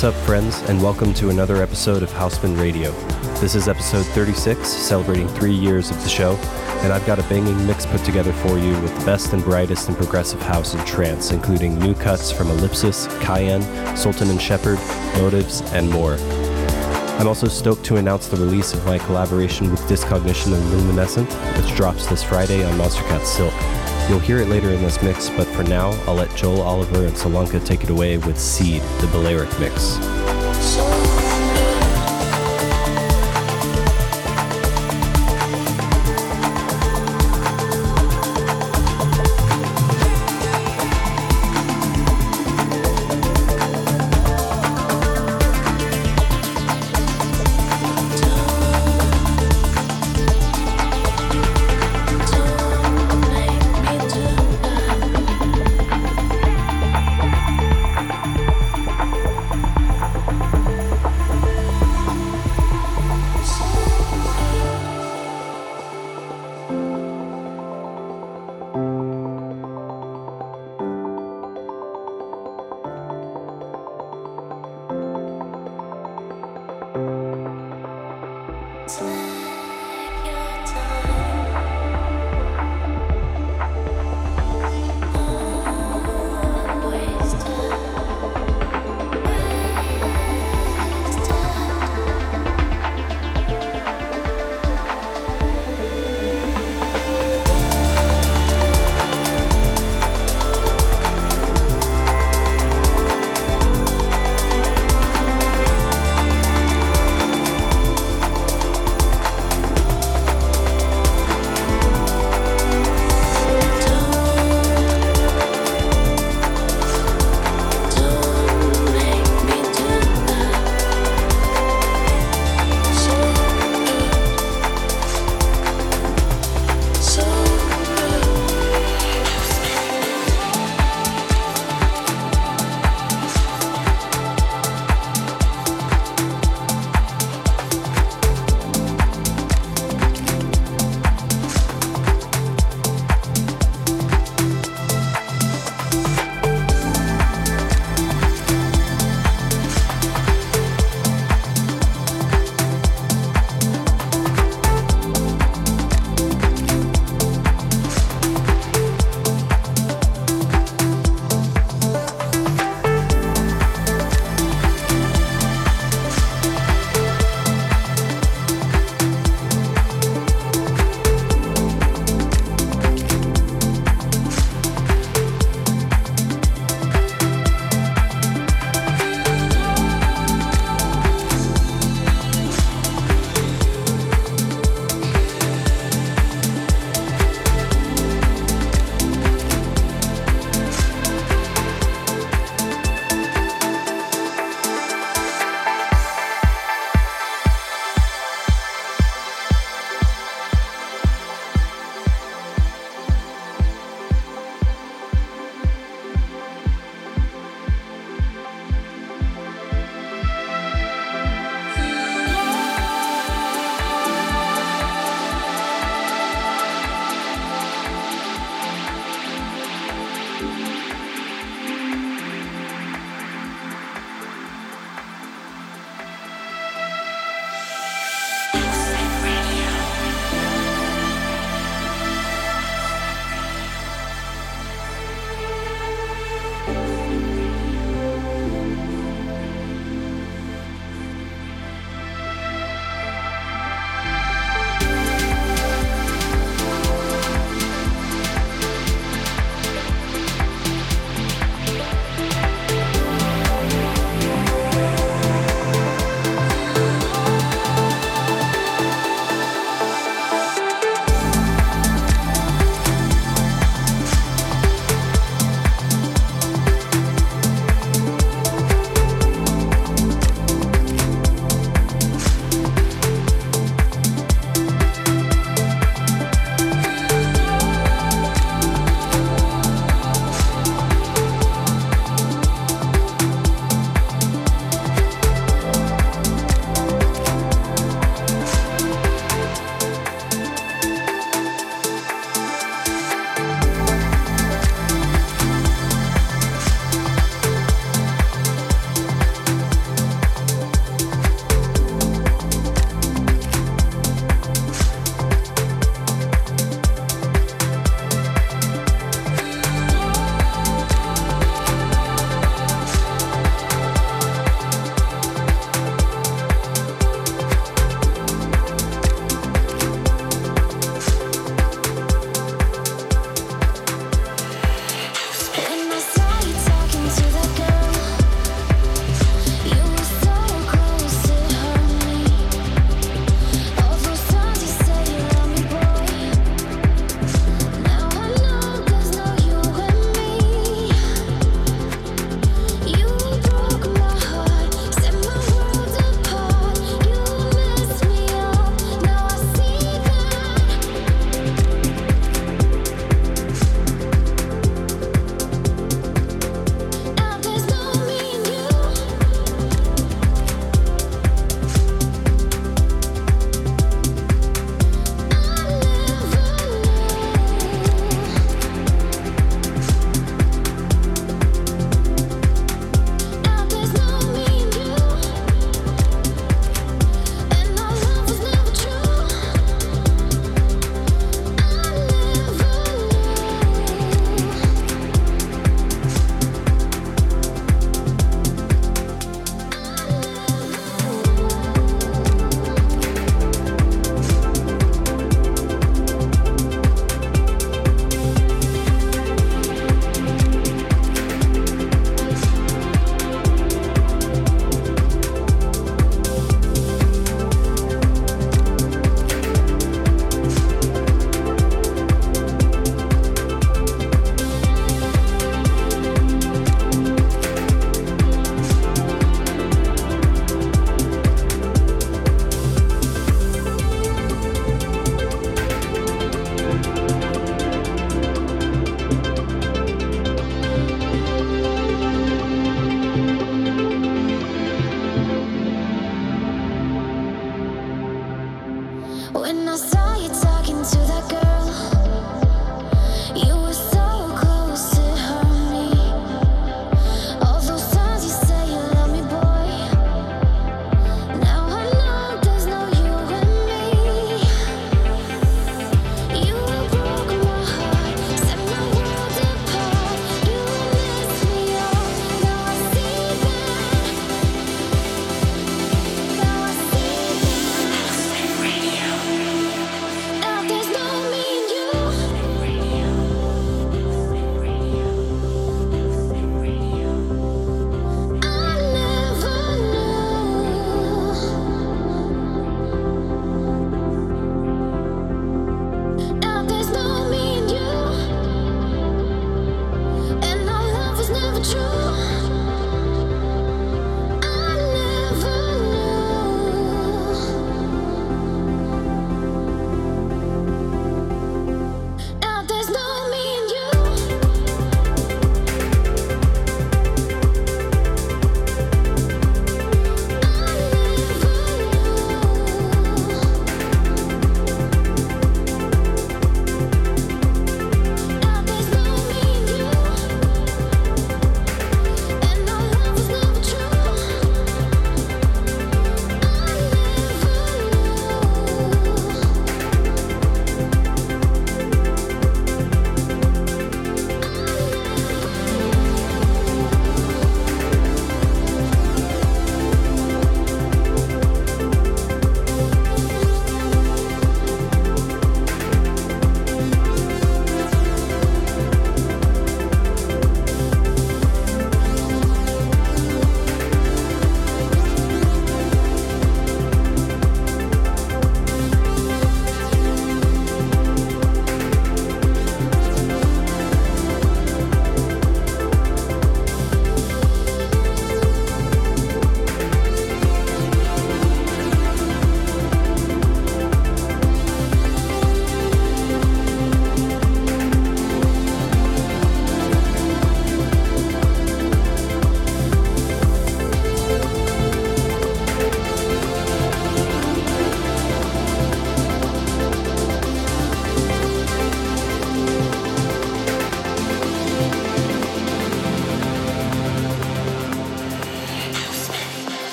What's up, friends, and welcome to another episode of Houseman Radio. This is episode 36, celebrating three years of the show, and I've got a banging mix put together for you with the best and brightest in progressive house and trance, including new cuts from Ellipsis, Cayenne, Sultan and Shepard, Motives, and more. I'm also stoked to announce the release of my collaboration with Discognition and Luminescent, which drops this Friday on Monster Monstercat Silk. You'll hear it later in this mix, but for now, I'll let Joel Oliver and Solanka take it away with Seed, the Balearic mix.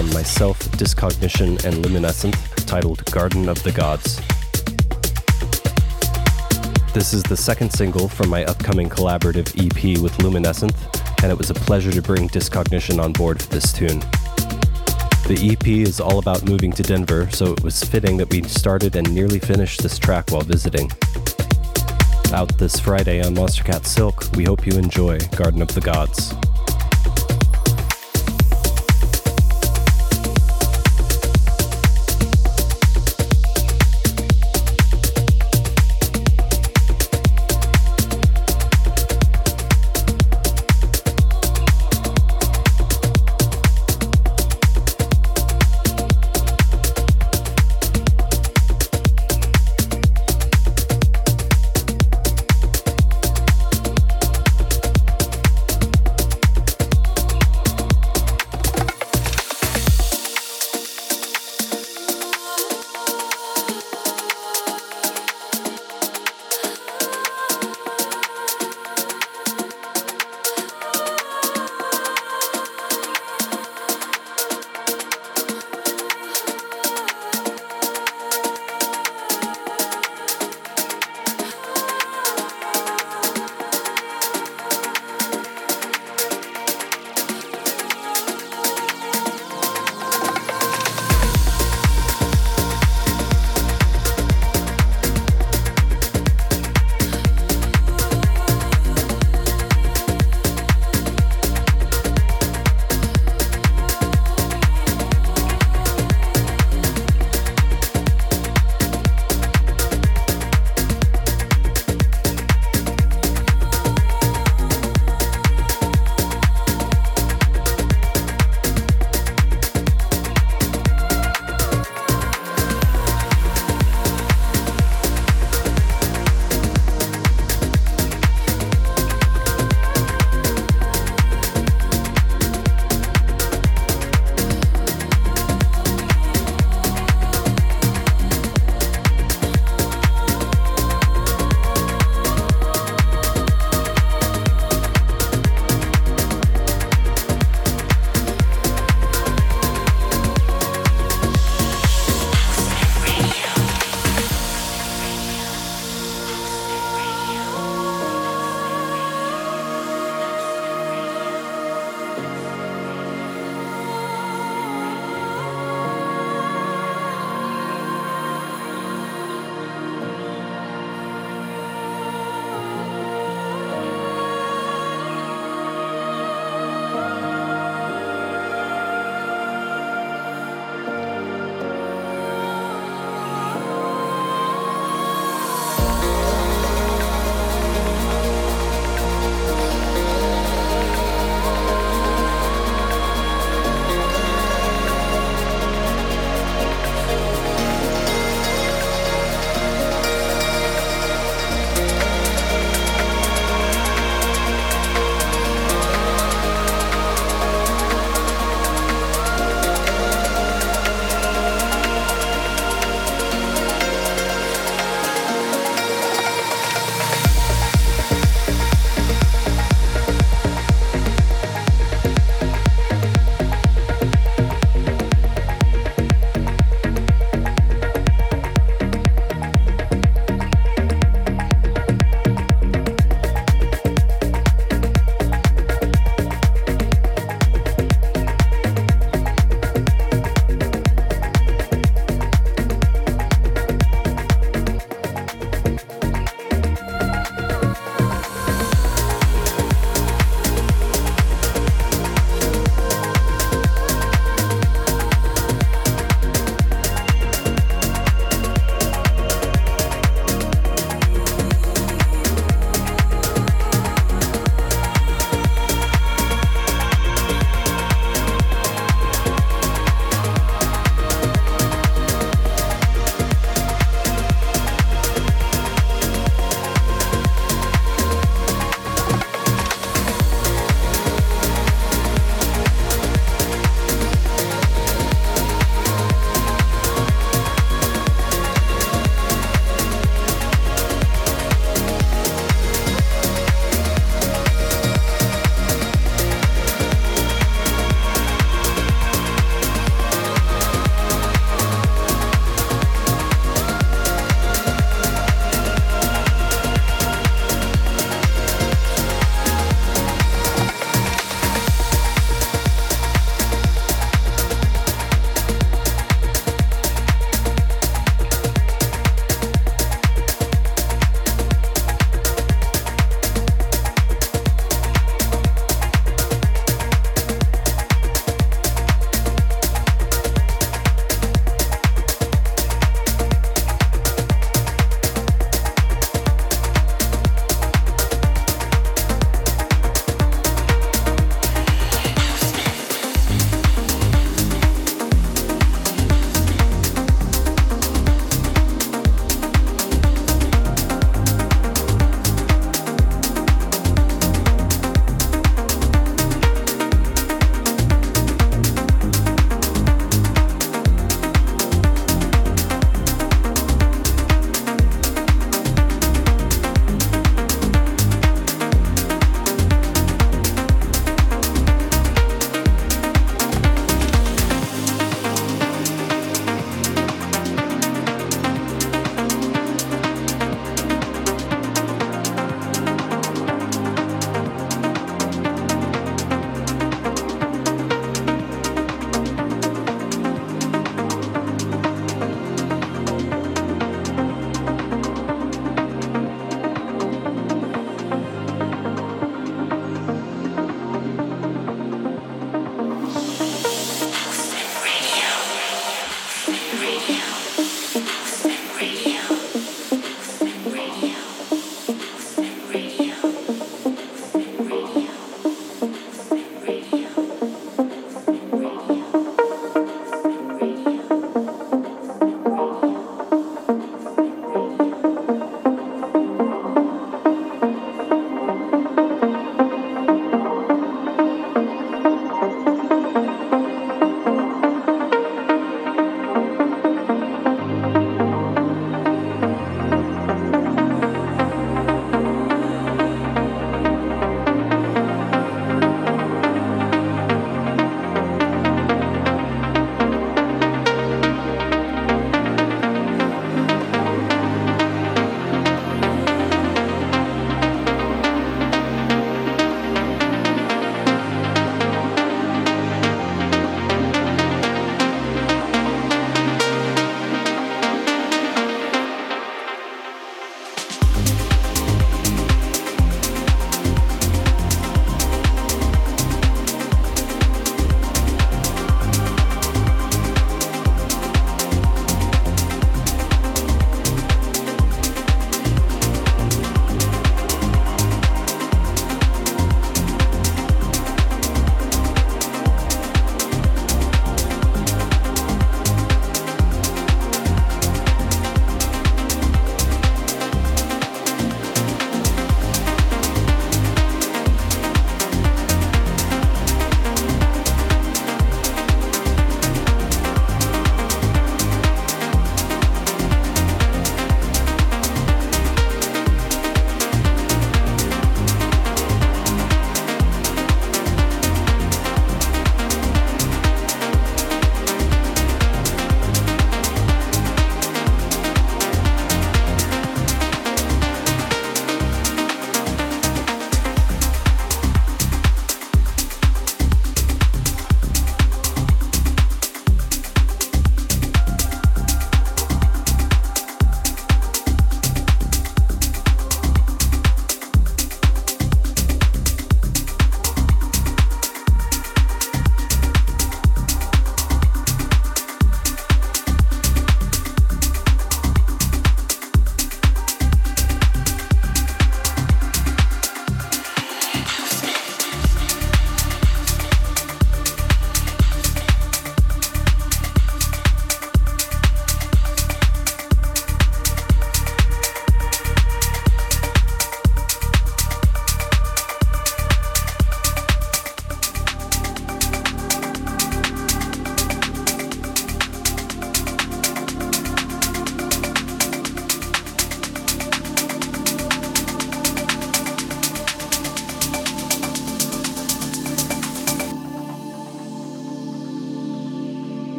From myself, Discognition, and Luminescent titled Garden of the Gods. This is the second single from my upcoming collaborative EP with Luminescent, and it was a pleasure to bring Discognition on board for this tune. The EP is all about moving to Denver, so it was fitting that we started and nearly finished this track while visiting. Out this Friday on Monstercat Silk, we hope you enjoy Garden of the Gods.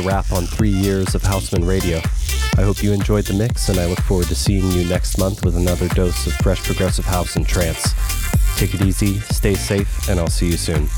wrap on three years of Houseman Radio. I hope you enjoyed the mix, and I look forward to seeing you next month with another dose of fresh progressive house and trance. Take it easy, stay safe, and I'll see you soon.